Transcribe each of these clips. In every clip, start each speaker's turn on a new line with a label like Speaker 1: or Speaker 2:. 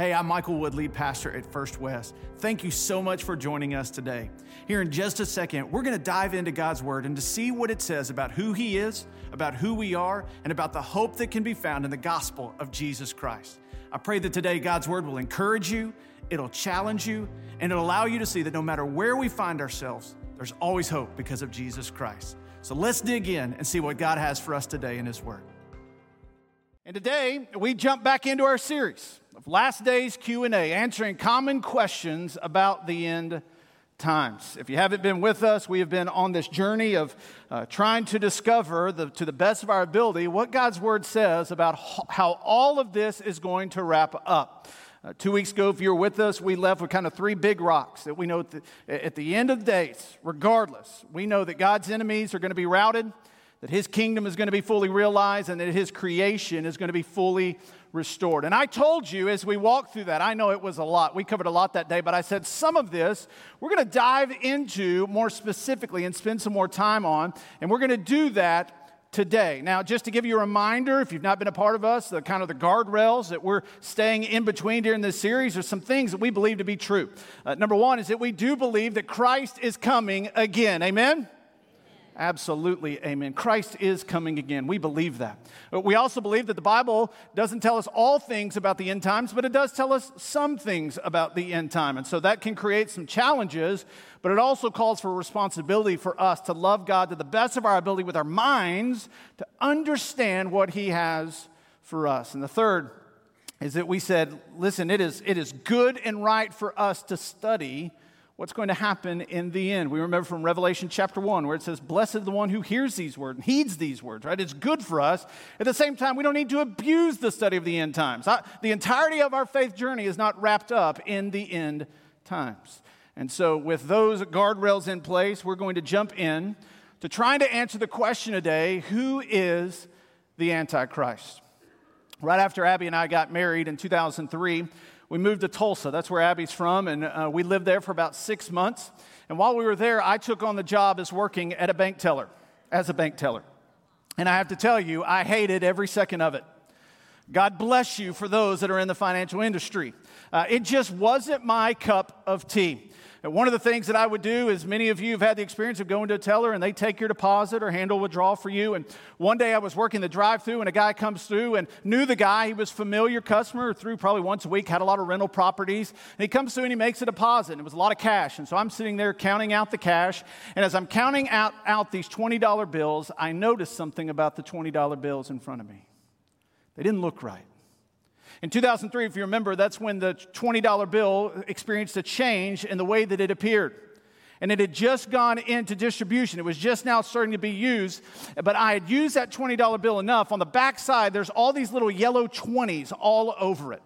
Speaker 1: Hey, I'm Michael Wood, lead pastor at First West. Thank you so much for joining us today. Here in just a second, we're going to dive into God's Word and to see what it says about who He is, about who we are, and about the hope that can be found in the gospel of Jesus Christ. I pray that today God's Word will encourage you, it'll challenge you, and it'll allow you to see that no matter where we find ourselves, there's always hope because of Jesus Christ. So let's dig in and see what God has for us today in His Word. And today we jump back into our series of last days q&a answering common questions about the end times. If you haven't been with us we have been on this journey of uh, trying to discover the, to the best of our ability what god's word says about how all of this is going to wrap up. Uh, two weeks ago if you were with us we left with kind of three big rocks that we know at the, at the end of the days regardless we know that god's enemies are going to be routed that his kingdom is going to be fully realized and that his creation is going to be fully restored. And I told you as we walked through that, I know it was a lot. We covered a lot that day, but I said some of this we're going to dive into more specifically and spend some more time on. And we're going to do that today. Now, just to give you a reminder, if you've not been a part of us, the kind of the guardrails that we're staying in between during this series are some things that we believe to be true. Uh, number one is that we do believe that Christ is coming again. Amen? Absolutely, amen. Christ is coming again. We believe that. But we also believe that the Bible doesn't tell us all things about the end times, but it does tell us some things about the end time. And so that can create some challenges, but it also calls for responsibility for us to love God to the best of our ability with our minds to understand what He has for us. And the third is that we said, listen, it is, it is good and right for us to study what's going to happen in the end. We remember from Revelation chapter 1 where it says, Blessed the one who hears these words and heeds these words, right? It's good for us. At the same time, we don't need to abuse the study of the end times. The entirety of our faith journey is not wrapped up in the end times. And so, with those guardrails in place, we're going to jump in to trying to answer the question today who is the Antichrist? Right after Abby and I got married in 2003, we moved to Tulsa. That's where Abby's from. And uh, we lived there for about six months. And while we were there, I took on the job as working at a bank teller, as a bank teller. And I have to tell you, I hated every second of it. God bless you for those that are in the financial industry. Uh, it just wasn't my cup of tea. One of the things that I would do is many of you have had the experience of going to a teller and they take your deposit or handle withdrawal for you. And one day I was working the drive through and a guy comes through and knew the guy. He was a familiar customer through probably once a week, had a lot of rental properties. And he comes through and he makes a deposit. And it was a lot of cash. And so I'm sitting there counting out the cash. And as I'm counting out, out these $20 bills, I noticed something about the $20 bills in front of me. They didn't look right. In 2003, if you remember, that's when the $20 bill experienced a change in the way that it appeared. And it had just gone into distribution. It was just now starting to be used. But I had used that $20 bill enough. On the back side, there's all these little yellow 20s all over it.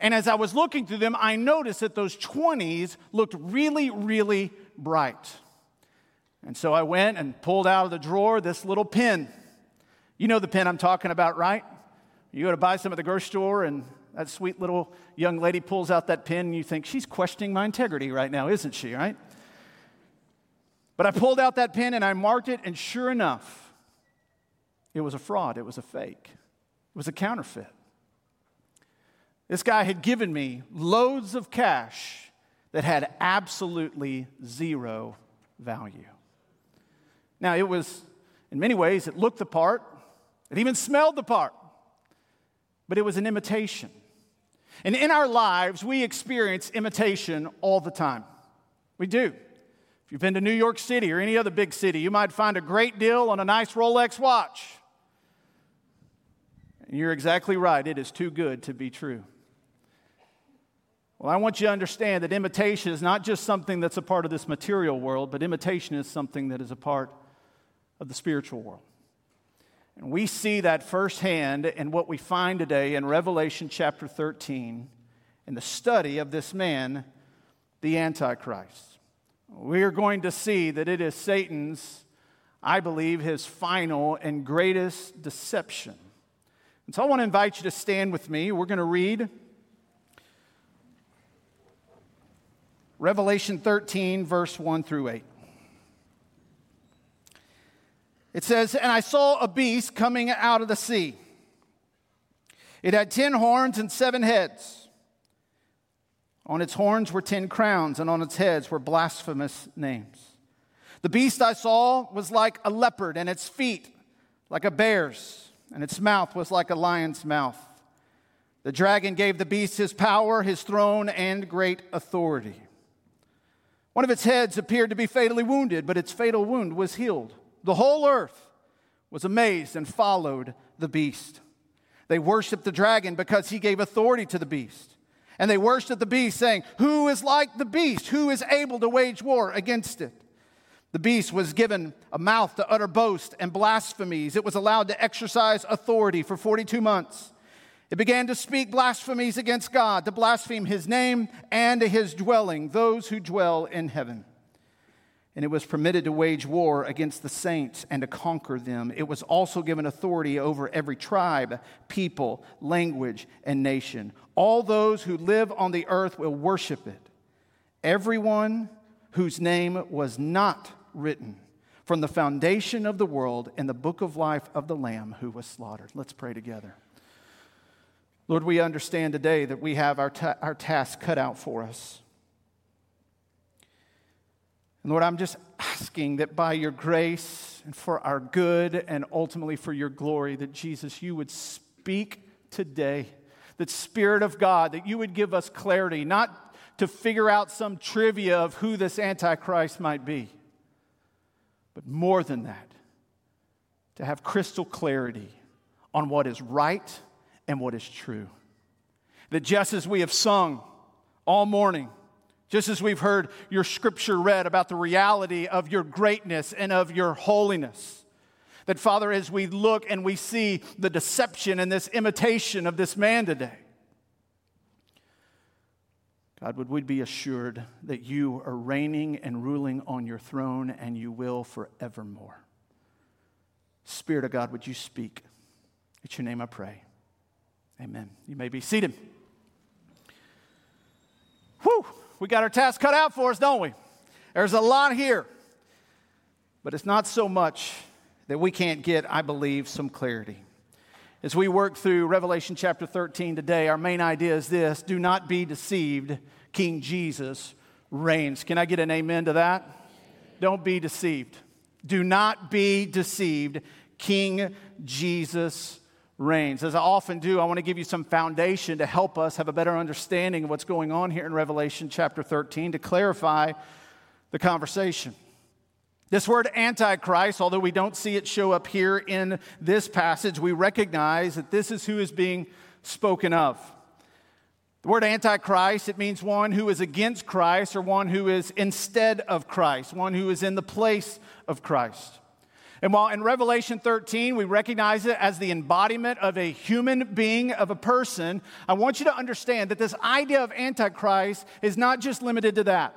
Speaker 1: And as I was looking through them, I noticed that those 20s looked really, really bright. And so I went and pulled out of the drawer this little pin. You know the pin I'm talking about, right? You go to buy some at the grocery store, and that sweet little young lady pulls out that pin, and you think, she's questioning my integrity right now, isn't she, right? But I pulled out that pin and I marked it, and sure enough, it was a fraud. It was a fake. It was a counterfeit. This guy had given me loads of cash that had absolutely zero value. Now, it was, in many ways, it looked the part, it even smelled the part but it was an imitation. And in our lives, we experience imitation all the time. We do. If you've been to New York City or any other big city, you might find a great deal on a nice Rolex watch. And you're exactly right, it is too good to be true. Well, I want you to understand that imitation is not just something that's a part of this material world, but imitation is something that is a part of the spiritual world. And we see that firsthand in what we find today in Revelation chapter 13 in the study of this man, the Antichrist. We are going to see that it is Satan's, I believe, his final and greatest deception. And so I want to invite you to stand with me. We're going to read Revelation 13, verse 1 through 8. It says, And I saw a beast coming out of the sea. It had ten horns and seven heads. On its horns were ten crowns, and on its heads were blasphemous names. The beast I saw was like a leopard, and its feet like a bear's, and its mouth was like a lion's mouth. The dragon gave the beast his power, his throne, and great authority. One of its heads appeared to be fatally wounded, but its fatal wound was healed. The whole earth was amazed and followed the beast. They worshiped the dragon because he gave authority to the beast. And they worshiped the beast, saying, Who is like the beast? Who is able to wage war against it? The beast was given a mouth to utter boast and blasphemies. It was allowed to exercise authority for 42 months. It began to speak blasphemies against God, to blaspheme his name and his dwelling, those who dwell in heaven. And it was permitted to wage war against the saints and to conquer them. It was also given authority over every tribe, people, language, and nation. All those who live on the earth will worship it. Everyone whose name was not written from the foundation of the world in the book of life of the Lamb who was slaughtered. Let's pray together. Lord, we understand today that we have our, ta- our task cut out for us. And Lord, I'm just asking that by your grace and for our good and ultimately for your glory, that Jesus, you would speak today. That Spirit of God, that you would give us clarity, not to figure out some trivia of who this Antichrist might be, but more than that, to have crystal clarity on what is right and what is true. That just as we have sung all morning, just as we've heard your scripture read about the reality of your greatness and of your holiness, that Father, as we look and we see the deception and this imitation of this man today, God, would we be assured that you are reigning and ruling on your throne and you will forevermore? Spirit of God, would you speak? It's your name I pray. Amen. You may be seated. Whew, we got our task cut out for us, don't we? There's a lot here, but it's not so much that we can't get, I believe, some clarity. As we work through Revelation chapter 13 today, our main idea is this do not be deceived. King Jesus reigns. Can I get an amen to that? Don't be deceived. Do not be deceived. King Jesus reigns. As I often do, I want to give you some foundation to help us have a better understanding of what's going on here in Revelation chapter 13 to clarify the conversation. This word antichrist, although we don't see it show up here in this passage, we recognize that this is who is being spoken of. The word antichrist, it means one who is against Christ or one who is instead of Christ, one who is in the place of Christ. And while in Revelation 13 we recognize it as the embodiment of a human being, of a person, I want you to understand that this idea of Antichrist is not just limited to that.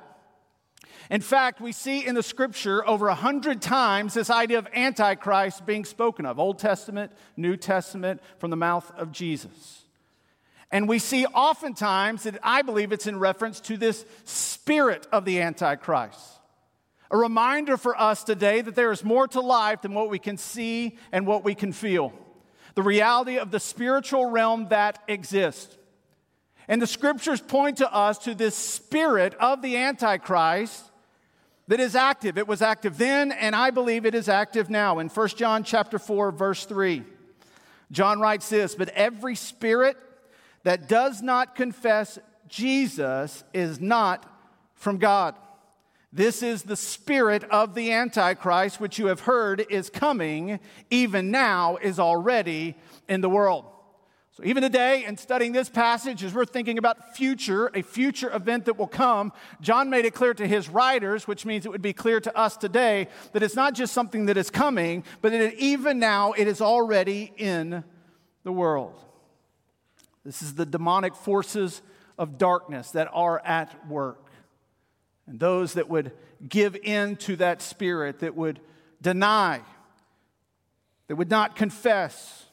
Speaker 1: In fact, we see in the scripture over a hundred times this idea of Antichrist being spoken of Old Testament, New Testament, from the mouth of Jesus. And we see oftentimes that I believe it's in reference to this spirit of the Antichrist. A reminder for us today that there is more to life than what we can see and what we can feel. The reality of the spiritual realm that exists. And the scriptures point to us to this spirit of the Antichrist that is active. It was active then, and I believe it is active now. In 1 John chapter 4, verse 3, John writes this: But every spirit that does not confess Jesus is not from God. This is the spirit of the Antichrist, which you have heard is coming, even now is already in the world. So, even today, in studying this passage, as we're thinking about future, a future event that will come, John made it clear to his writers, which means it would be clear to us today, that it's not just something that is coming, but that even now it is already in the world. This is the demonic forces of darkness that are at work. And those that would give in to that spirit, that would deny, that would not confess,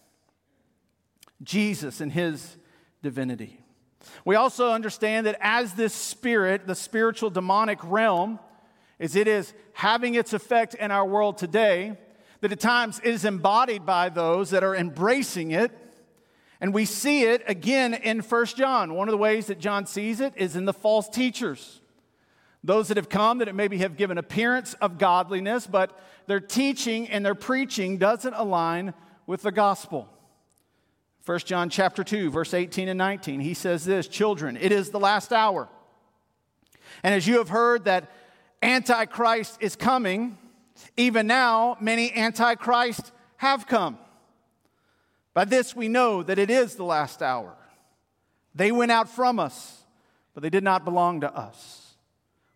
Speaker 1: Jesus and his divinity. We also understand that as this spirit, the spiritual demonic realm, as it is having its effect in our world today, that at times is embodied by those that are embracing it, And we see it again in 1 John. One of the ways that John sees it is in the false teachers. Those that have come that it maybe have given appearance of godliness, but their teaching and their preaching doesn't align with the gospel. 1 John chapter 2, verse 18 and 19, he says this, children, it is the last hour. And as you have heard that Antichrist is coming, even now many Antichrist have come. By this we know that it is the last hour. They went out from us, but they did not belong to us.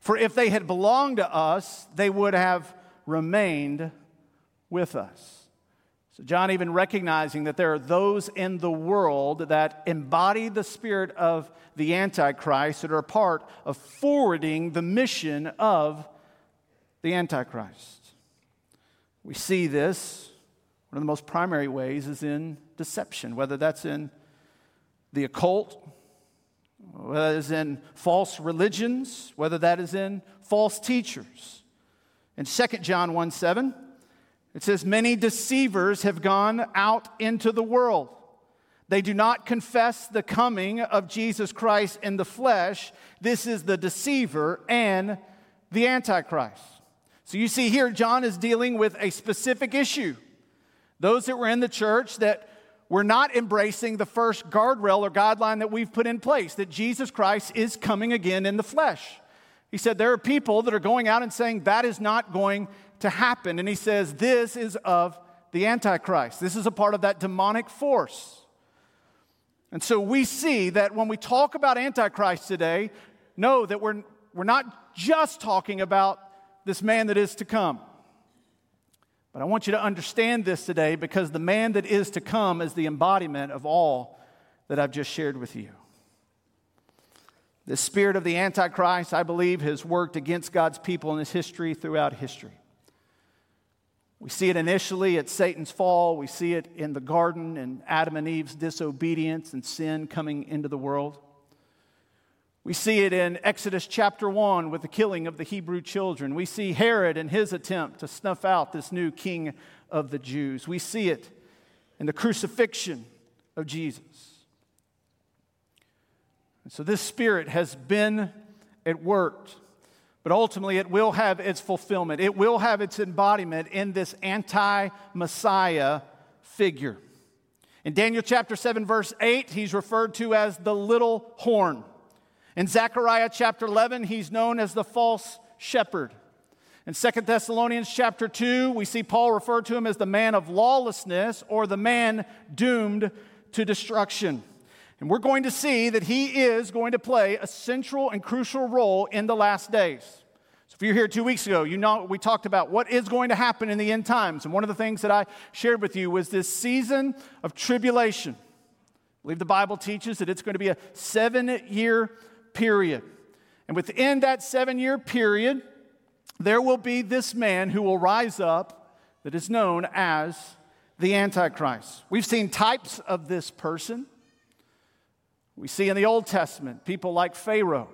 Speaker 1: For if they had belonged to us, they would have remained with us. So, John, even recognizing that there are those in the world that embody the spirit of the Antichrist, that are part of forwarding the mission of the Antichrist. We see this one of the most primary ways is in deception, whether that's in the occult, whether that is in false religions, whether that is in false teachers. In 2 John 1 7, it says, Many deceivers have gone out into the world. They do not confess the coming of Jesus Christ in the flesh. This is the deceiver and the Antichrist. So you see here, John is dealing with a specific issue. Those that were in the church that were not embracing the first guardrail or guideline that we've put in place that Jesus Christ is coming again in the flesh. He said there are people that are going out and saying that is not going to happen. And he says this is of the Antichrist. This is a part of that demonic force. And so we see that when we talk about Antichrist today, know that we're, we're not just talking about this man that is to come. But I want you to understand this today because the man that is to come is the embodiment of all that I've just shared with you. The spirit of the Antichrist, I believe, has worked against God's people in his history throughout history. We see it initially at Satan's fall. We see it in the garden and Adam and Eve's disobedience and sin coming into the world. We see it in Exodus chapter 1 with the killing of the Hebrew children. We see Herod and his attempt to snuff out this new king of the Jews. We see it in the crucifixion of Jesus. And so this spirit has been at work, but ultimately it will have its fulfillment. It will have its embodiment in this anti Messiah figure. In Daniel chapter 7, verse 8, he's referred to as the little horn. In Zechariah chapter 11, he's known as the false shepherd. In 2 Thessalonians chapter 2, we see Paul refer to him as the man of lawlessness or the man doomed to destruction. And we're going to see that he is going to play a central and crucial role in the last days. So if you're here two weeks ago, you know we talked about what is going to happen in the end times. And one of the things that I shared with you was this season of tribulation. I believe the Bible teaches that it's going to be a seven year period. And within that seven year period, there will be this man who will rise up that is known as the Antichrist. We've seen types of this person. We see in the Old Testament people like Pharaoh,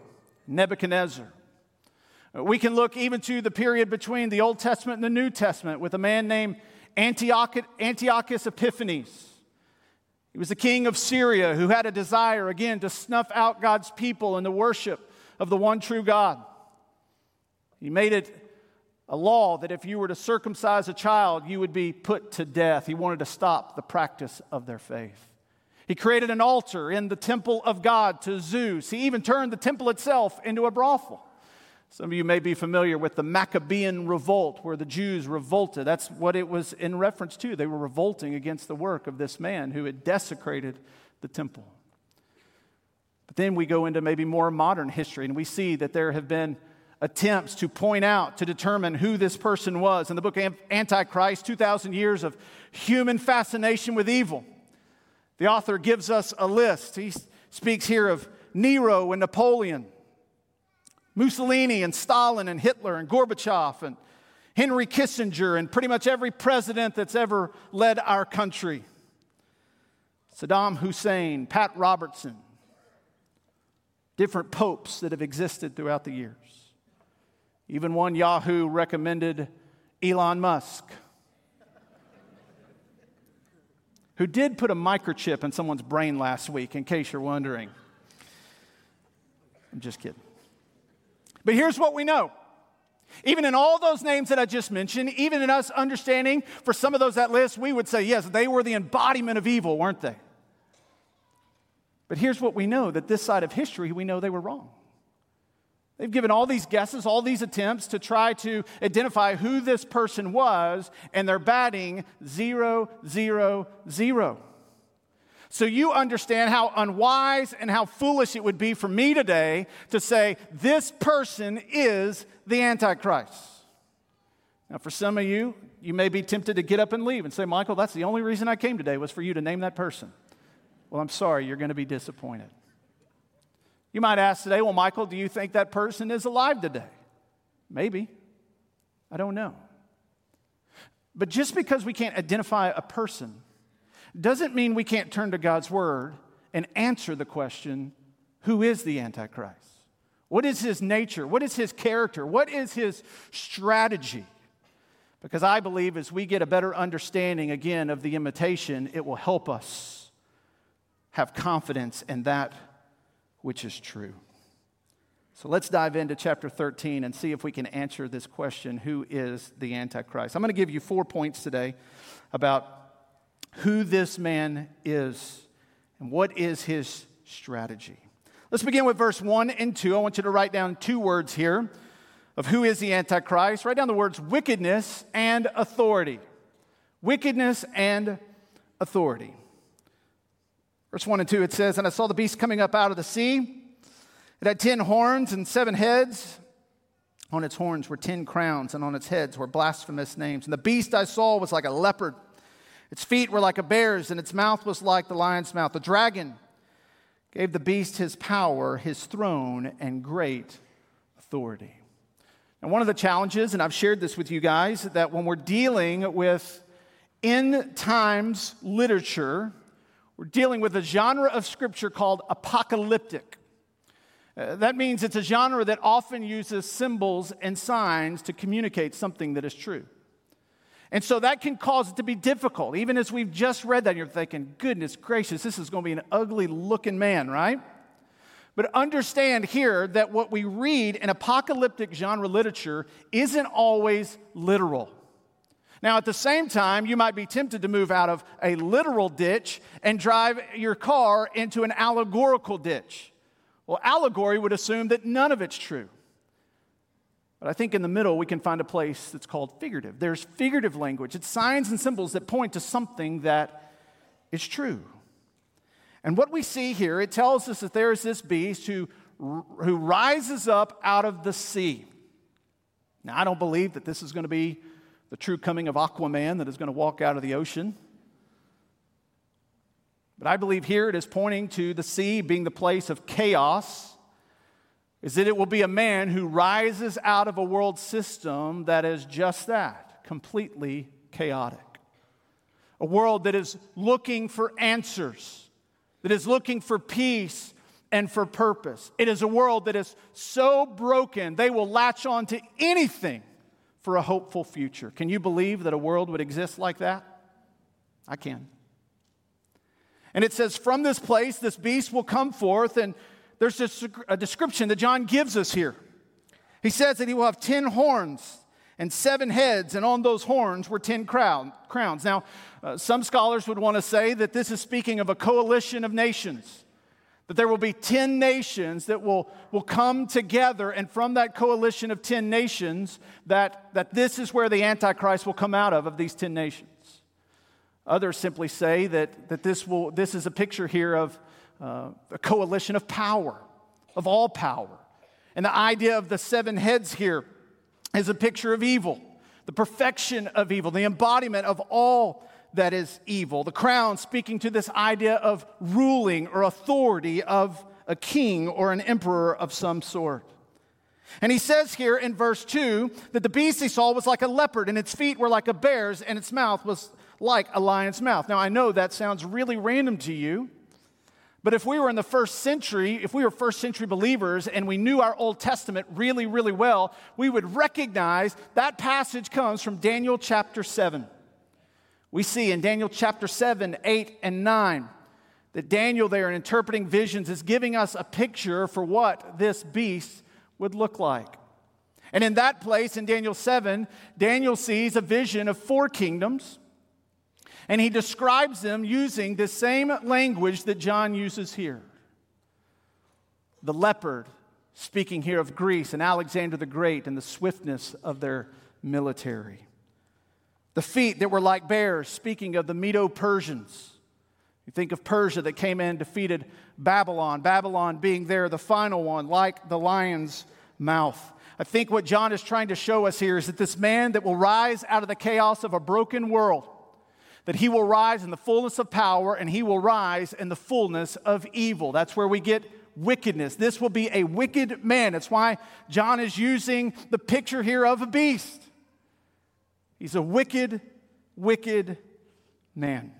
Speaker 1: Nebuchadnezzar. We can look even to the period between the Old Testament and the New Testament with a man named Antiochus Epiphanes. He was the king of Syria who had a desire, again, to snuff out God's people in the worship of the one true God. He made it a law that if you were to circumcise a child, you would be put to death. He wanted to stop the practice of their faith. He created an altar in the temple of God to Zeus. He even turned the temple itself into a brothel. Some of you may be familiar with the Maccabean revolt, where the Jews revolted. That's what it was in reference to. They were revolting against the work of this man who had desecrated the temple. But then we go into maybe more modern history, and we see that there have been attempts to point out, to determine who this person was. In the book Antichrist, 2,000 Years of Human Fascination with Evil, the author gives us a list. He speaks here of Nero and Napoleon. Mussolini and Stalin and Hitler and Gorbachev and Henry Kissinger and pretty much every president that's ever led our country. Saddam Hussein, Pat Robertson, different popes that have existed throughout the years. Even one Yahoo recommended Elon Musk. who did put a microchip in someone's brain last week, in case you're wondering. I'm just kidding. But here's what we know. Even in all those names that I just mentioned, even in us understanding for some of those that list, we would say, yes, they were the embodiment of evil, weren't they? But here's what we know that this side of history, we know they were wrong. They've given all these guesses, all these attempts to try to identify who this person was, and they're batting zero, zero, zero. So you understand how unwise and how foolish it would be for me today to say, this person is the Antichrist. Now, for some of you, you may be tempted to get up and leave and say, Michael, that's the only reason I came today was for you to name that person. Well, I'm sorry, you're going to be disappointed. You might ask today, well, Michael, do you think that person is alive today? Maybe. I don't know. But just because we can't identify a person doesn't mean we can't turn to God's word and answer the question who is the Antichrist? What is his nature? What is his character? What is his strategy? Because I believe as we get a better understanding again of the imitation, it will help us have confidence in that which is true. So let's dive into chapter 13 and see if we can answer this question who is the Antichrist? I'm going to give you four points today about who this man is and what is his strategy. Let's begin with verse 1 and 2. I want you to write down two words here of who is the Antichrist. Write down the words wickedness and authority. Wickedness and authority. Verse 1 and 2, it says, And I saw the beast coming up out of the sea. It had ten horns and seven heads. On its horns were ten crowns, and on its heads were blasphemous names. And the beast I saw was like a leopard. Its feet were like a bear's, and its mouth was like the lion's mouth. The dragon gave the beast his power, his throne, and great authority. And one of the challenges, and I've shared this with you guys, that when we're dealing with end times literature, we're dealing with a genre of scripture called apocalyptic. Uh, that means it's a genre that often uses symbols and signs to communicate something that is true. And so that can cause it to be difficult. Even as we've just read that, you're thinking, goodness gracious, this is going to be an ugly looking man, right? But understand here that what we read in apocalyptic genre literature isn't always literal. Now, at the same time, you might be tempted to move out of a literal ditch and drive your car into an allegorical ditch. Well, allegory would assume that none of it's true. But I think in the middle, we can find a place that's called figurative. There's figurative language, it's signs and symbols that point to something that is true. And what we see here, it tells us that there is this beast who, who rises up out of the sea. Now, I don't believe that this is going to be the true coming of Aquaman that is going to walk out of the ocean. But I believe here it is pointing to the sea being the place of chaos, is that it will be a man who rises out of a world system that is just that completely chaotic. A world that is looking for answers, that is looking for peace and for purpose. It is a world that is so broken, they will latch on to anything for a hopeful future. Can you believe that a world would exist like that? I can. And it says, From this place, this beast will come forth, and there's this, a description that John gives us here. He says that he will have 10 horns and seven heads, and on those horns were 10 crown, crowns. Now, uh, some scholars would want to say that this is speaking of a coalition of nations that there will be 10 nations that will, will come together, and from that coalition of 10 nations, that, that this is where the Antichrist will come out of, of these 10 nations. Others simply say that, that this, will, this is a picture here of uh, a coalition of power, of all power. And the idea of the seven heads here is a picture of evil, the perfection of evil, the embodiment of all that is evil. The crown speaking to this idea of ruling or authority of a king or an emperor of some sort. And he says here in verse 2 that the beast he saw was like a leopard, and its feet were like a bear's, and its mouth was like a lion's mouth. Now, I know that sounds really random to you, but if we were in the first century, if we were first century believers and we knew our Old Testament really, really well, we would recognize that passage comes from Daniel chapter 7 We see in Daniel chapter 7, 8, and 9 that Daniel, there in interpreting visions, is giving us a picture for what this beast would look like. And in that place, in Daniel 7, Daniel sees a vision of four kingdoms, and he describes them using the same language that John uses here. The leopard, speaking here of Greece and Alexander the Great and the swiftness of their military. The feet that were like bears, speaking of the Medo Persians. You think of Persia that came in, and defeated Babylon, Babylon being there, the final one, like the lion's mouth. I think what John is trying to show us here is that this man that will rise out of the chaos of a broken world, that he will rise in the fullness of power and he will rise in the fullness of evil. That's where we get wickedness. This will be a wicked man. That's why John is using the picture here of a beast. He's a wicked, wicked man.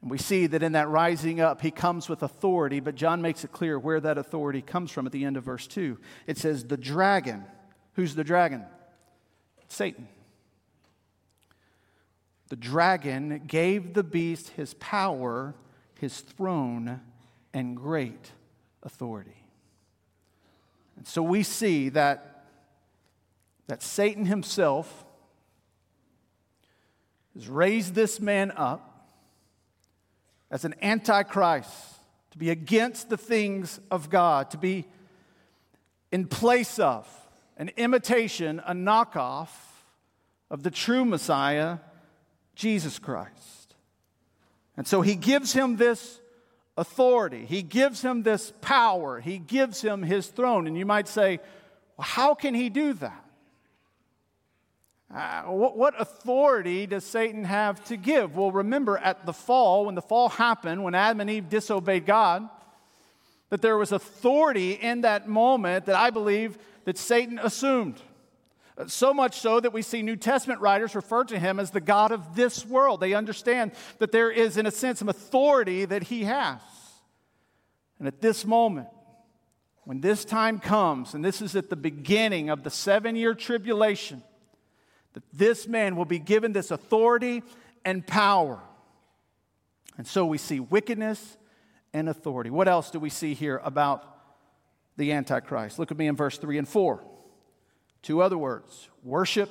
Speaker 1: And we see that in that rising up, he comes with authority, but John makes it clear where that authority comes from at the end of verse 2. It says, The dragon. Who's the dragon? Satan. The dragon gave the beast his power, his throne, and great authority. And so we see that, that Satan himself has raised this man up as an antichrist, to be against the things of God, to be in place of an imitation, a knockoff of the true Messiah, Jesus Christ. And so he gives him this authority. He gives him this power. He gives him his throne. And you might say, well, how can he do that? Uh, what, what authority does Satan have to give? Well, remember at the fall, when the fall happened, when Adam and Eve disobeyed God, that there was authority in that moment that I believe that Satan assumed. So much so that we see New Testament writers refer to him as the God of this world. They understand that there is, in a sense, some authority that he has. And at this moment, when this time comes, and this is at the beginning of the seven year tribulation, that this man will be given this authority and power. And so we see wickedness and authority. What else do we see here about the Antichrist? Look at me in verse 3 and 4. Two other words worship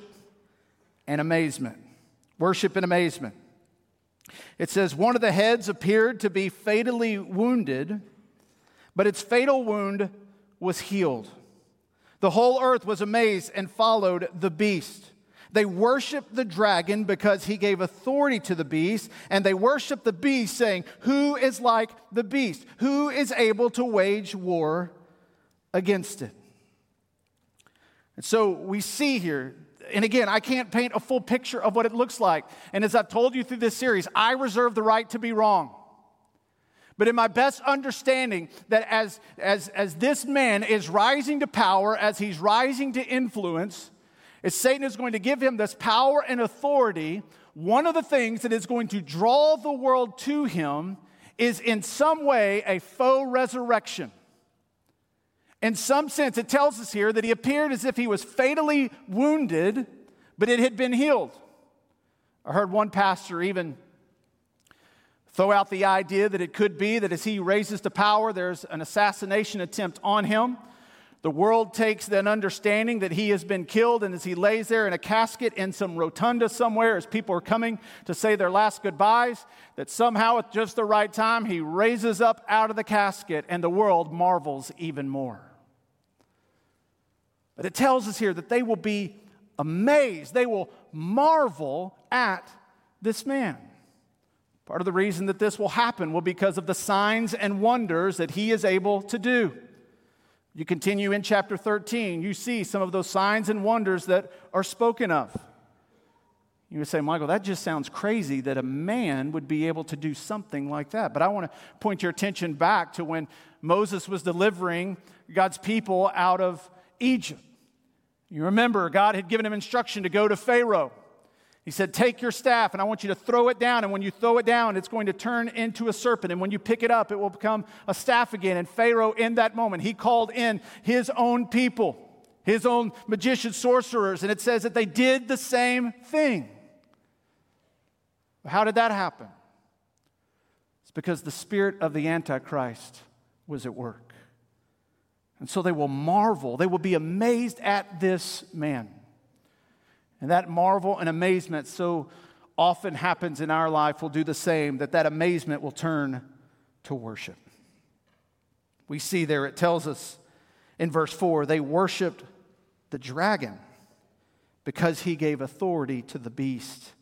Speaker 1: and amazement. Worship and amazement. It says, One of the heads appeared to be fatally wounded, but its fatal wound was healed. The whole earth was amazed and followed the beast. They worshiped the dragon because he gave authority to the beast, and they worshiped the beast, saying, Who is like the beast? Who is able to wage war against it? And so we see here, and again, I can't paint a full picture of what it looks like. And as I've told you through this series, I reserve the right to be wrong. But in my best understanding, that as, as, as this man is rising to power, as he's rising to influence, as Satan is going to give him this power and authority, one of the things that is going to draw the world to him is in some way a faux resurrection. In some sense, it tells us here that he appeared as if he was fatally wounded, but it had been healed. I heard one pastor even throw out the idea that it could be that as he raises to power, there's an assassination attempt on him. The world takes that understanding that he has been killed, and as he lays there in a casket in some rotunda somewhere, as people are coming to say their last goodbyes, that somehow at just the right time, he raises up out of the casket, and the world marvels even more. But it tells us here that they will be amazed, they will marvel at this man. Part of the reason that this will happen will because of the signs and wonders that he is able to do. You continue in chapter 13, you see some of those signs and wonders that are spoken of. You would say, Michael, that just sounds crazy that a man would be able to do something like that. But I want to point your attention back to when Moses was delivering God's people out of Egypt. You remember, God had given him instruction to go to Pharaoh. He said, Take your staff, and I want you to throw it down. And when you throw it down, it's going to turn into a serpent. And when you pick it up, it will become a staff again. And Pharaoh, in that moment, he called in his own people, his own magicians, sorcerers. And it says that they did the same thing. How did that happen? It's because the spirit of the Antichrist was at work. And so they will marvel, they will be amazed at this man. And that marvel and amazement so often happens in our life will do the same, that that amazement will turn to worship. We see there, it tells us in verse 4 they worshiped the dragon because he gave authority to the beast.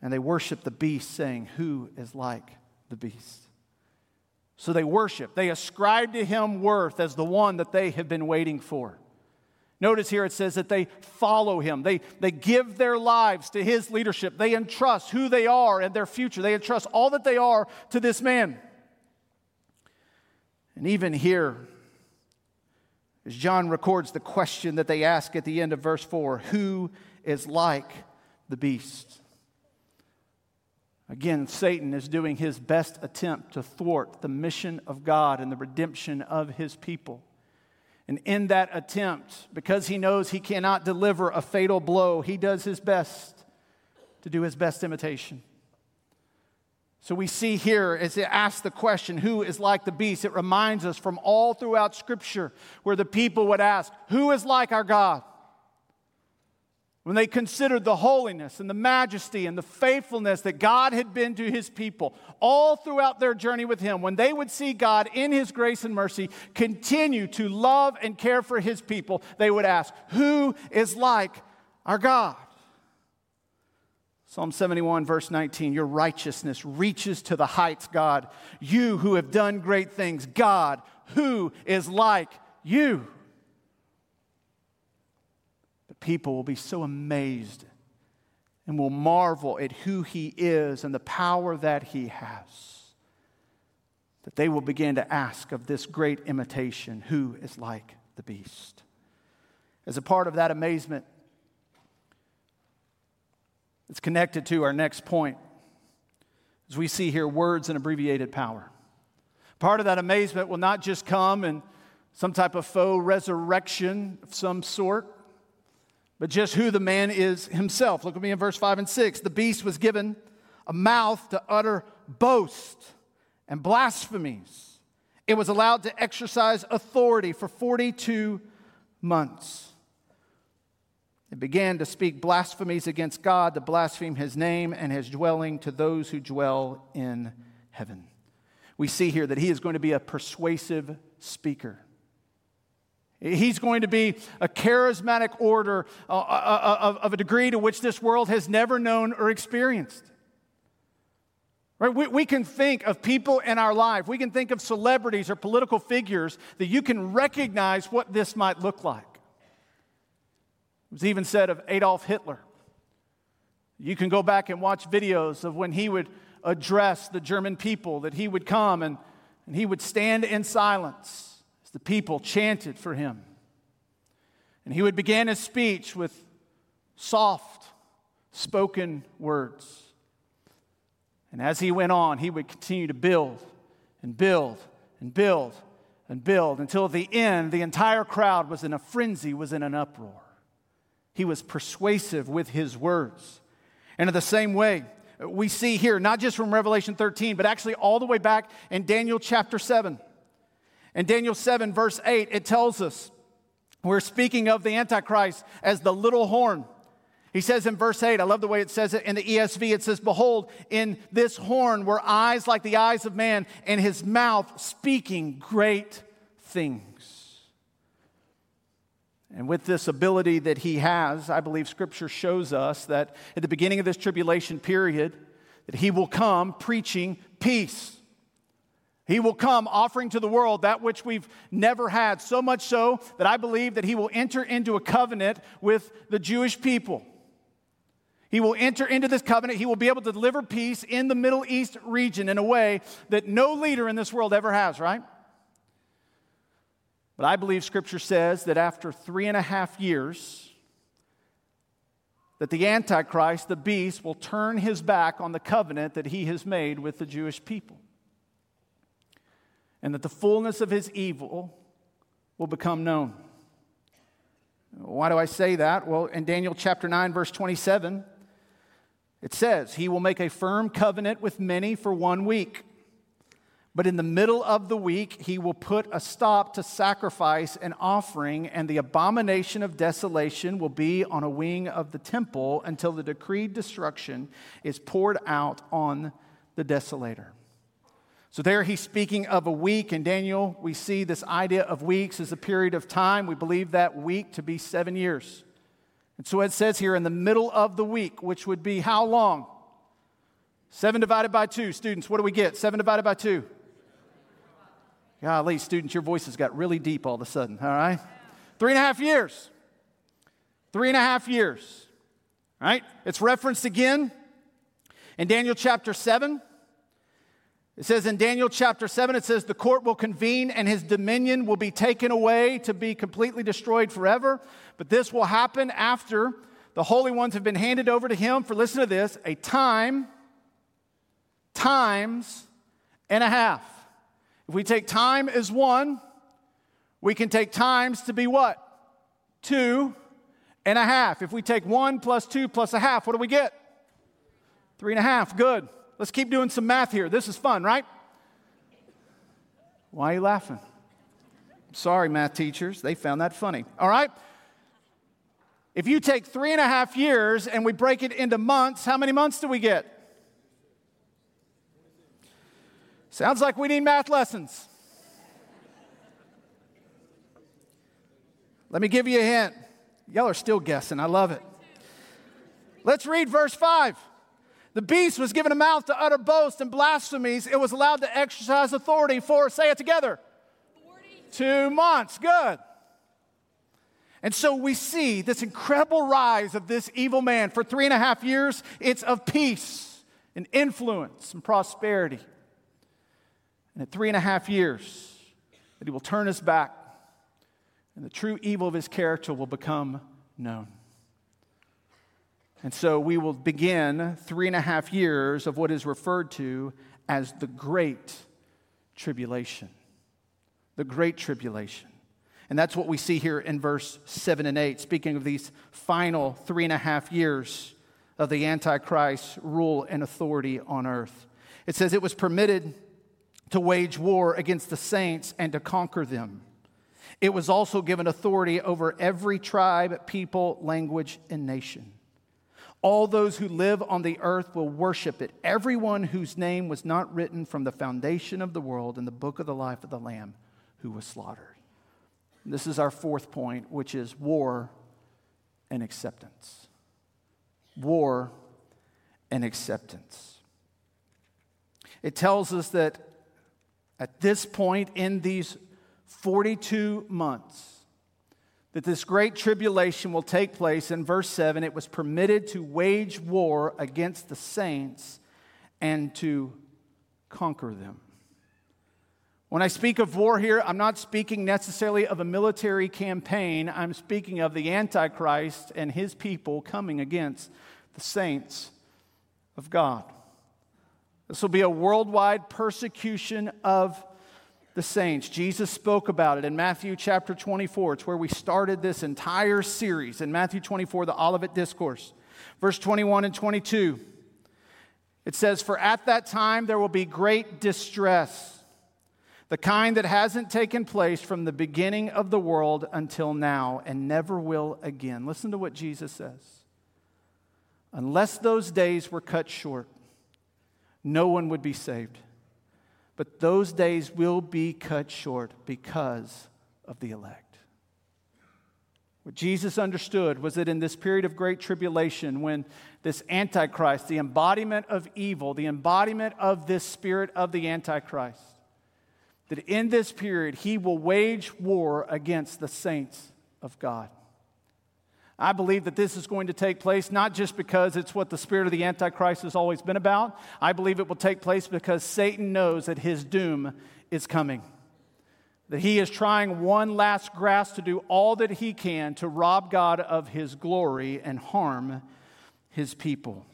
Speaker 1: And they worshiped the beast, saying, Who is like the beast? So they worship. They ascribe to him worth as the one that they have been waiting for. Notice here it says that they follow him. They, they give their lives to his leadership. They entrust who they are and their future. They entrust all that they are to this man. And even here, as John records the question that they ask at the end of verse 4 Who is like the beast? Again, Satan is doing his best attempt to thwart the mission of God and the redemption of his people. And in that attempt, because he knows he cannot deliver a fatal blow, he does his best to do his best imitation. So we see here as it asks the question, who is like the beast? It reminds us from all throughout Scripture where the people would ask, who is like our God? When they considered the holiness and the majesty and the faithfulness that God had been to his people all throughout their journey with him, when they would see God in his grace and mercy continue to love and care for his people, they would ask, Who is like our God? Psalm 71, verse 19 Your righteousness reaches to the heights, God. You who have done great things, God, who is like you? People will be so amazed and will marvel at who he is and the power that he has that they will begin to ask of this great imitation who is like the beast. As a part of that amazement, it's connected to our next point. As we see here, words and abbreviated power. Part of that amazement will not just come in some type of faux resurrection of some sort, but just who the man is himself. Look at me in verse 5 and 6. The beast was given a mouth to utter boast and blasphemies. It was allowed to exercise authority for 42 months. It began to speak blasphemies against God, to blaspheme his name and his dwelling to those who dwell in heaven. We see here that he is going to be a persuasive speaker. He's going to be a charismatic order uh, uh, uh, of a degree to which this world has never known or experienced. Right? We, we can think of people in our life, we can think of celebrities or political figures that you can recognize what this might look like. It was even said of Adolf Hitler. You can go back and watch videos of when he would address the German people, that he would come and, and he would stand in silence the people chanted for him. And he would begin his speech with soft spoken words. And as he went on, he would continue to build and build and build and build until at the end, the entire crowd was in a frenzy, was in an uproar. He was persuasive with his words. And in the same way, we see here, not just from Revelation 13, but actually all the way back in Daniel chapter 7. In Daniel 7, verse 8, it tells us we're speaking of the Antichrist as the little horn. He says in verse 8, I love the way it says it in the ESV. It says, Behold, in this horn were eyes like the eyes of man, and his mouth speaking great things. And with this ability that he has, I believe scripture shows us that at the beginning of this tribulation period, that he will come preaching peace. He will come offering to the world that which we've never had, so much so that I believe that he will enter into a covenant with the Jewish people. He will enter into this covenant. He will be able to deliver peace in the Middle East region in a way that no leader in this world ever has, right? But I believe scripture says that after three and a half years, that the Antichrist, the beast, will turn his back on the covenant that he has made with the Jewish people and that the fullness of his evil will become known. Why do I say that? Well, in Daniel chapter 9, verse 27, It says, He will make a firm covenant with many for one week. But in the middle of the week, he will put a stop to sacrifice and offering, and the abomination of desolation will be on a wing of the temple until the decreed destruction is poured out on the desolator. So, there he's speaking of a week. In Daniel, we see this idea of weeks as a period of time. We believe that week to be seven years. And so it says here in the middle of the week, which would be how long? Seven divided by two. Students, what do we get? Seven divided by two. Golly, students, your voices got really deep all of a sudden, all right? Three and a half years. Three and a half years, right? It's referenced again in Daniel chapter 7. It says in Daniel chapter 7, it says, The court will convene and his dominion will be taken away to be completely destroyed forever. But this will happen after the holy ones have been handed over to him for, listen to this, a time, times, and a half. If we take time as one, we can take times to be what? Two and a half. If we take one plus two plus a half, what do we get? Three and a half. Good. Let's keep doing some math here. This is fun, right? Why are you laughing? Sorry, math teachers. They found that funny. All right? If you take three and a half years and we break it into months, how many months do we get? Sounds like we need math lessons. Let me give you a hint. Y'all are still guessing. I love it. Let's read verse 5. The beast was given a mouth to utter boasts and blasphemies. It was allowed to exercise authority for, say it together, two months. Good. And so we see this incredible rise of this evil man. For three and a half years, it's of peace and influence and prosperity. And at three and a half years, that he will turn his back and the true evil of his character will become known. And so we will begin three and a half years of what is referred to as the Great Tribulation. The Great Tribulation. And that's what we see here in verse 7 and 8, speaking of these final three and a half years of the Antichrist's rule and authority on earth. It says it was permitted to wage war against the saints and to conquer them. It was also given authority over every tribe, people, language, and nation. All those who live on the earth will worship it, everyone whose name was not written from the foundation of the world in the book of the life of the Lamb who was slaughtered. This is our fourth point, which is war and acceptance. War and acceptance. It tells us that at this point in these 42 months that this great tribulation will take place. In verse 7, it was permitted to wage war against the saints and to conquer them. When I speak of war here, I'm not speaking necessarily of a military campaign. I'm speaking of the Antichrist and his people coming against the saints of God. This will be a worldwide persecution of the saints. Jesus spoke about it in Matthew chapter 24. It's where we started this entire series in Matthew 24, the Olivet Discourse. Verse 21 and 22. It says, For at that time there will be great distress, the kind that hasn't taken place from the beginning of the world until now and never will again. Listen to what Jesus says. Unless those days were cut short, no one would be saved. But those days will be cut short because of the elect. What Jesus understood was that in this period of great tribulation, when this Antichrist, the embodiment of evil, the embodiment of this spirit of the Antichrist, that in this period he will wage war against the saints of God. I believe that this is going to take place not just because it's what the spirit of the Antichrist has always been about. I believe it will take place because Satan knows that his doom is coming. That he is trying one last grasp to do all that he can to rob God of his glory and harm his people.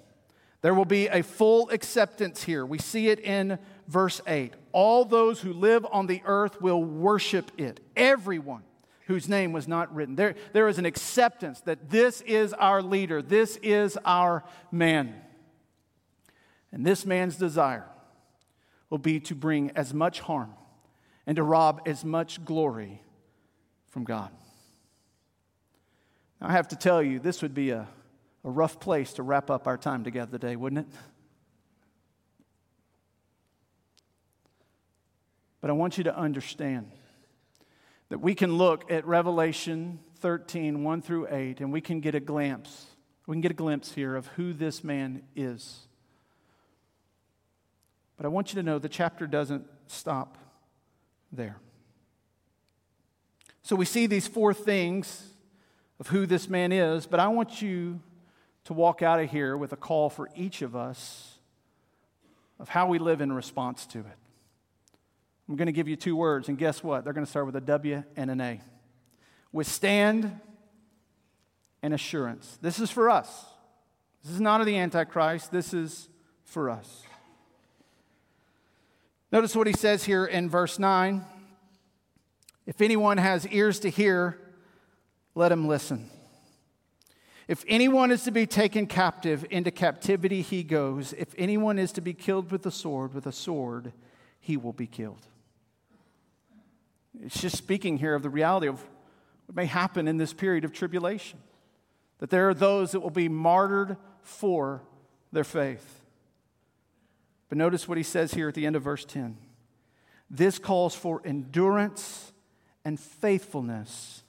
Speaker 1: There will be a full acceptance here. We see it in verse 8. All those who live on the earth will worship it. Everyone whose name was not written. There, there is an acceptance that this is our leader, this is our man. And this man's desire will be to bring as much harm and to rob as much glory from God. I have to tell you, this would be a, a rough place to wrap up our time together today, wouldn't it? But I want you to understand that we can look at Revelation 13, 1 through 8, and we can get a glimpse. We can get a glimpse here of who this man is. But I want you to know the chapter doesn't stop there. So we see these four things of who this man is, but I want you to walk out of here with a call for each of us of how we live in response to it. I'm going to give you two words, and guess what? They're going to start with a W and an A withstand and assurance. This is for us. This is not of the Antichrist, this is for us. Notice what he says here in verse 9. If anyone has ears to hear, let him listen. If anyone is to be taken captive, into captivity he goes. If anyone is to be killed with a sword, with a sword he will be killed. It's just speaking here of the reality of what may happen in this period of tribulation. That there are those that will be martyred for their faith. But notice what he says here at the end of verse 10. This calls for endurance and faithfulness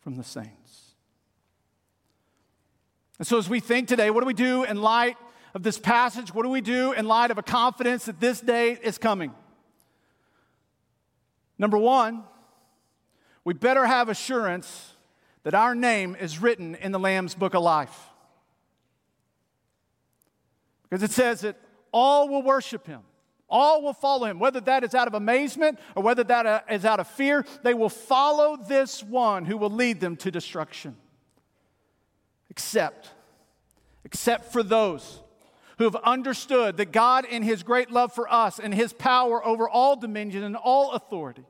Speaker 1: from the saints. And so, as we think today, what do we do in light of this passage? What do we do in light of a confidence that this day is coming? Number one, we better have assurance that our name is written in the Lamb's book of life. Because it says that all will worship him. All will follow him, whether that is out of amazement or whether that uh, out of fear. They will follow this one who will lead them to destruction. Except, except for those who have understood that God, in his great love for us and his power over all dominion and all authority,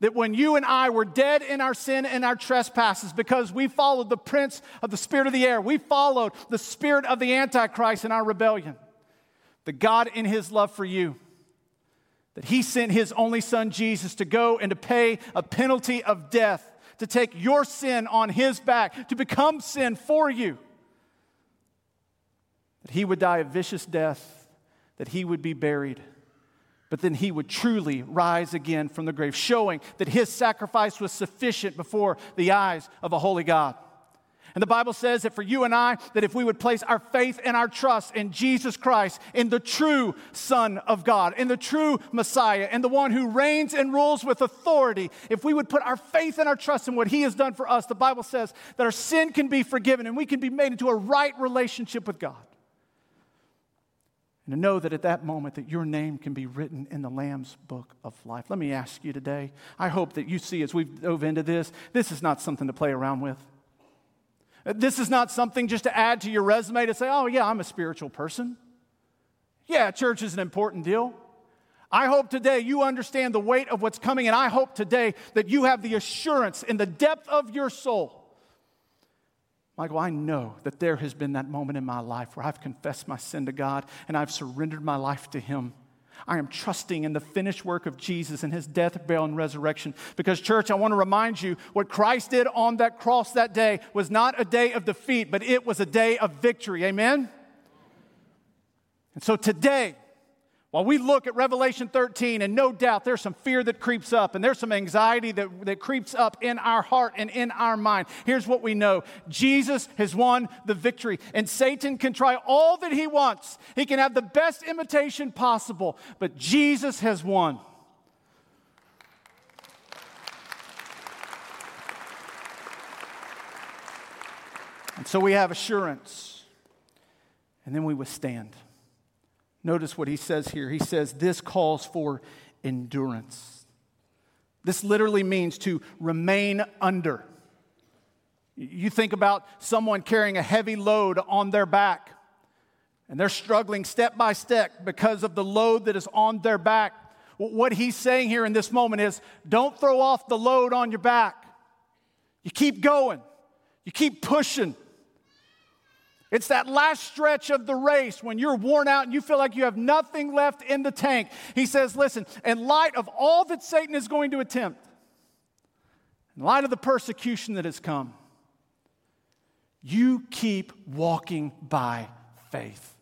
Speaker 1: that when you and I were dead in our sin and our trespasses because we followed the prince of the spirit of the air, we followed the spirit of the Antichrist in our rebellion that God, in His love for you, that He sent His only Son, Jesus, to go and to pay a penalty of death, to take your sin on His back, to become sin for you. That He would die a vicious death, that He would be buried, but then He would truly rise again from the grave, showing that His sacrifice was sufficient before the eyes of a holy God. And the Bible says that for you and I, that if we would place our faith and our trust in Jesus Christ, in the true Son of God, in the true Messiah, and the one who reigns and rules with authority, if we would put our faith and our trust in what He has done for us, the Bible says that our sin can be forgiven and we can be made into a right relationship with God. And to know that at that moment that your name can be written in the Lamb's book of life. Let me ask you today. I hope that you see as we've dove into this, this is not something to play around with. This is not something just to add to your resume to say, oh, yeah, I'm a spiritual person. Yeah, church is an important deal. I hope today you understand the weight of what's coming, and I hope today that you have the assurance in the depth of your soul. Michael, I know that there has been that moment in my life where I've confessed my sin to God and I've surrendered my life to Him. I am trusting in the finished work of Jesus and his death, burial, and resurrection. Because, church, I want to remind you what Christ did on that cross that day was not a day of defeat, but it was a day of victory. Amen? And so today, while we look at Revelation 13, and no doubt there's some fear that creeps up, and there's some anxiety that, that creeps up in our heart and in our mind, here's what we know Jesus has won the victory, and Satan can try all that he wants. He can have the best imitation possible, but Jesus has won. And so we have assurance, and then we withstand. Notice what he says here. He says, This calls for endurance. This literally means to remain under. You think about someone carrying a heavy load on their back, and they're struggling step by step because of the load that is on their back. What he's saying here in this moment is don't throw off the load on your back. You keep going, you keep pushing. It's that last stretch of the race when you're worn out and you feel like you have nothing left in the tank. He says, Listen, in light of all that Satan is going to attempt, in light of the persecution that has come, you keep walking by faith.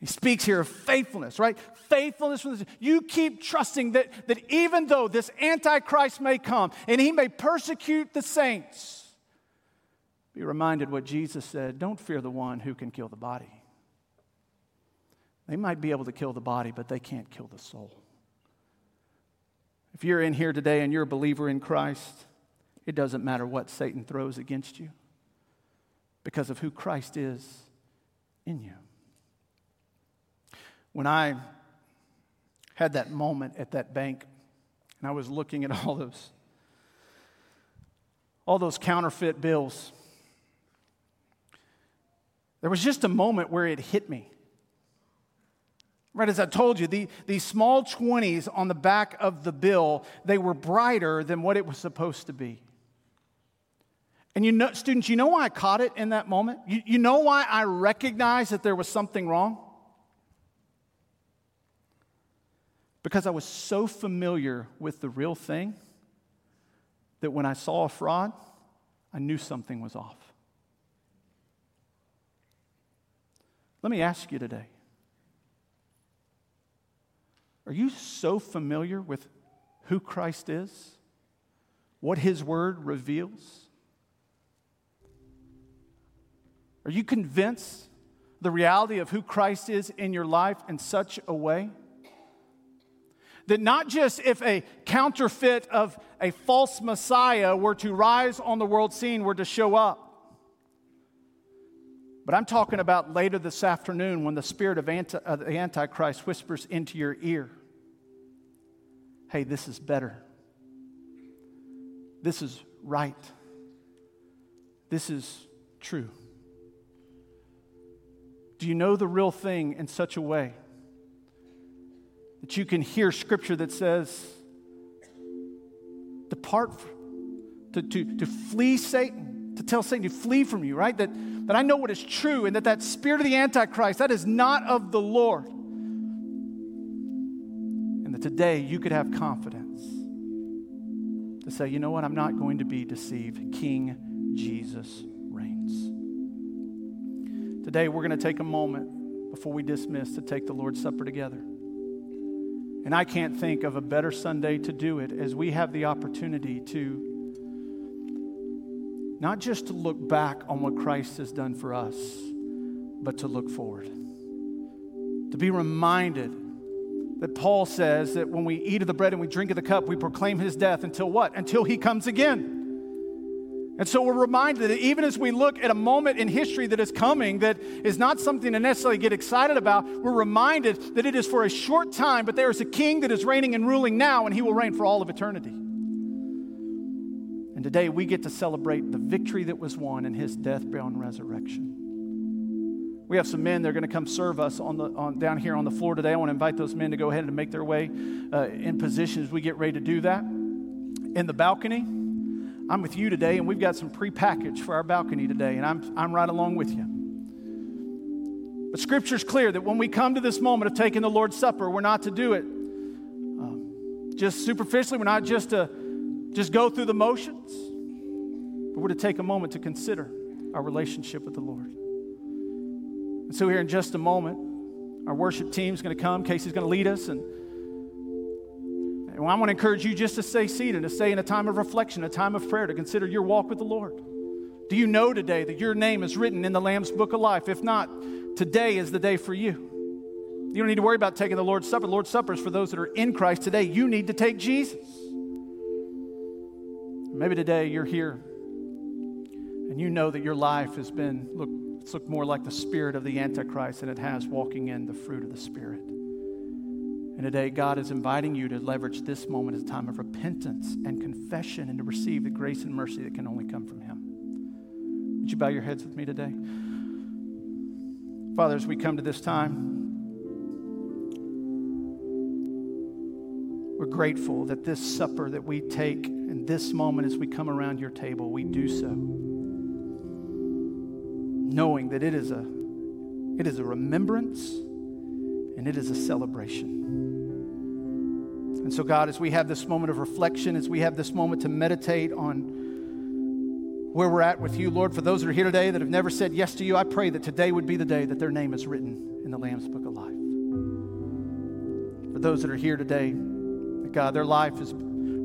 Speaker 1: He speaks here of faithfulness, right? Faithfulness from you keep trusting that, that even though this Antichrist may come and he may persecute the saints, be reminded what Jesus said don't fear the one who can kill the body. They might be able to kill the body, but they can't kill the soul. If you're in here today and you're a believer in Christ, it doesn't matter what Satan throws against you because of who Christ is in you. When I had that moment at that bank and I was looking at all those all those counterfeit bills there was just a moment where it hit me. Right, as I told you, the, these small 20s on the back of the bill, they were brighter than what it was supposed to be. And you know, students, you know why I caught it in that moment? You, you know why I recognized that there was something wrong? Because I was so familiar with the real thing that when I saw a fraud, I knew something was off. Let me ask you today Are you so familiar with who Christ is? What his word reveals? Are you convinced the reality of who Christ is in your life in such a way? That not just if a counterfeit of a false Messiah were to rise on the world scene, were to show up, but I'm talking about later this afternoon when the spirit of anti, uh, the Antichrist whispers into your ear hey, this is better. This is right. This is true. Do you know the real thing in such a way that you can hear scripture that says, depart, to, to, to flee Satan, to tell Satan to flee from you, right? That that I know what is true and that that spirit of the Antichrist, that is not of the Lord. And that today you could have confidence to say, you know what, I'm not going to be deceived. King Jesus reigns. Today we're going to take a moment before we dismiss to take the Lord's Supper together. And I can't think of a better Sunday to do it as we have the opportunity to not just to look back on what Christ has done for us, but to look forward. To be reminded that Paul says that when we eat of the bread and we drink of the cup, we proclaim his death until what? Until he comes again. And so we're reminded that even as we look at a moment in history that is coming that is not something to necessarily get excited about, we're reminded that it is for a short time, but there is a king that is reigning and ruling now, and he will reign for all of eternity. Today we get to celebrate the victory that was won in his death, burial, and resurrection. We have some men that are going to come serve us on the, on, down here on the floor today. I want to invite those men to go ahead and make their way uh, in position as we get ready to do that. In the balcony, I'm with you today, and we've got some prepackaged for our balcony today, and I'm, I'm right along with you. But Scripture's clear that when we come to this moment of taking the Lord's Supper, we're not to do it uh, just superficially. We're not just to just go through the motions, but we're to take a moment to consider our relationship with the Lord. And so, here in just a moment, our worship team is going to come. Casey's going to lead us. And, and I want to encourage you just to stay seated, to stay in a time of reflection, a time of prayer, to consider your walk with the Lord. Do you know today that your name is written in the Lamb's book of life? If not, today is the day for you. You don't need to worry about taking the Lord's Supper. The Lord's Supper is for those that are in Christ today. You need to take Jesus. Maybe today you're here and you know that your life has been, look, it's looked more like the spirit of the Antichrist than it has walking in the fruit of the Spirit. And today, God is inviting you to leverage this moment as a time of repentance and confession and to receive the grace and mercy that can only come from Him. Would you bow your heads with me today? Father, as we come to this time, we're grateful that this supper that we take this moment as we come around your table, we do so knowing that it is a, it is a remembrance and it is a celebration. And so, God, as we have this moment of reflection, as we have this moment to meditate on where we're at with you, Lord, for those that are here today that have never said yes to you, I pray that today would be the day that their name is written in the Lamb's Book of Life. For those that are here today, God, their life is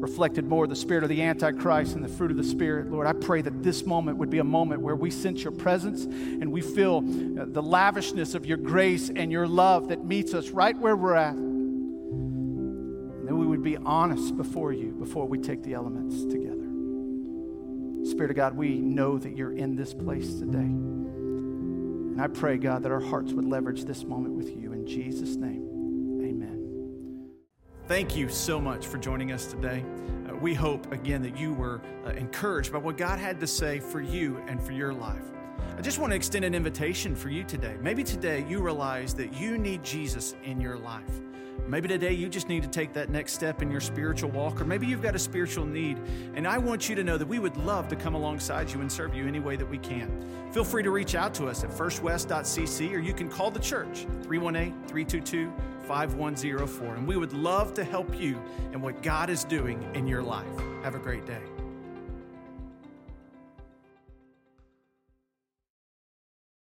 Speaker 1: reflected more the spirit of the Antichrist and the fruit of the Spirit. Lord, I pray that this moment would be a moment where we sense your presence and we feel uh, the lavishness of your grace and your love that meets us right where we're at. And that we would be honest before you before we take the elements together. Spirit of God, we know that you're in this place today. And I pray, God, that our hearts would leverage this moment with you. In Jesus' name. Thank you so much for joining us today. Uh, we hope, again, that you were uh, encouraged by what God had to say for you and for your life. I just want to extend an invitation for you today. Maybe today you realize that you need Jesus in your life. Maybe today you just need to take that next step in your spiritual walk, or maybe you've got a spiritual need. And I want you to know that we would love to come alongside you and serve you any way that we can. Feel free to reach out to us at firstwest.cc, or you can call the church 318 322 5104. And we would love to help you in what God is doing in your life. Have a great day.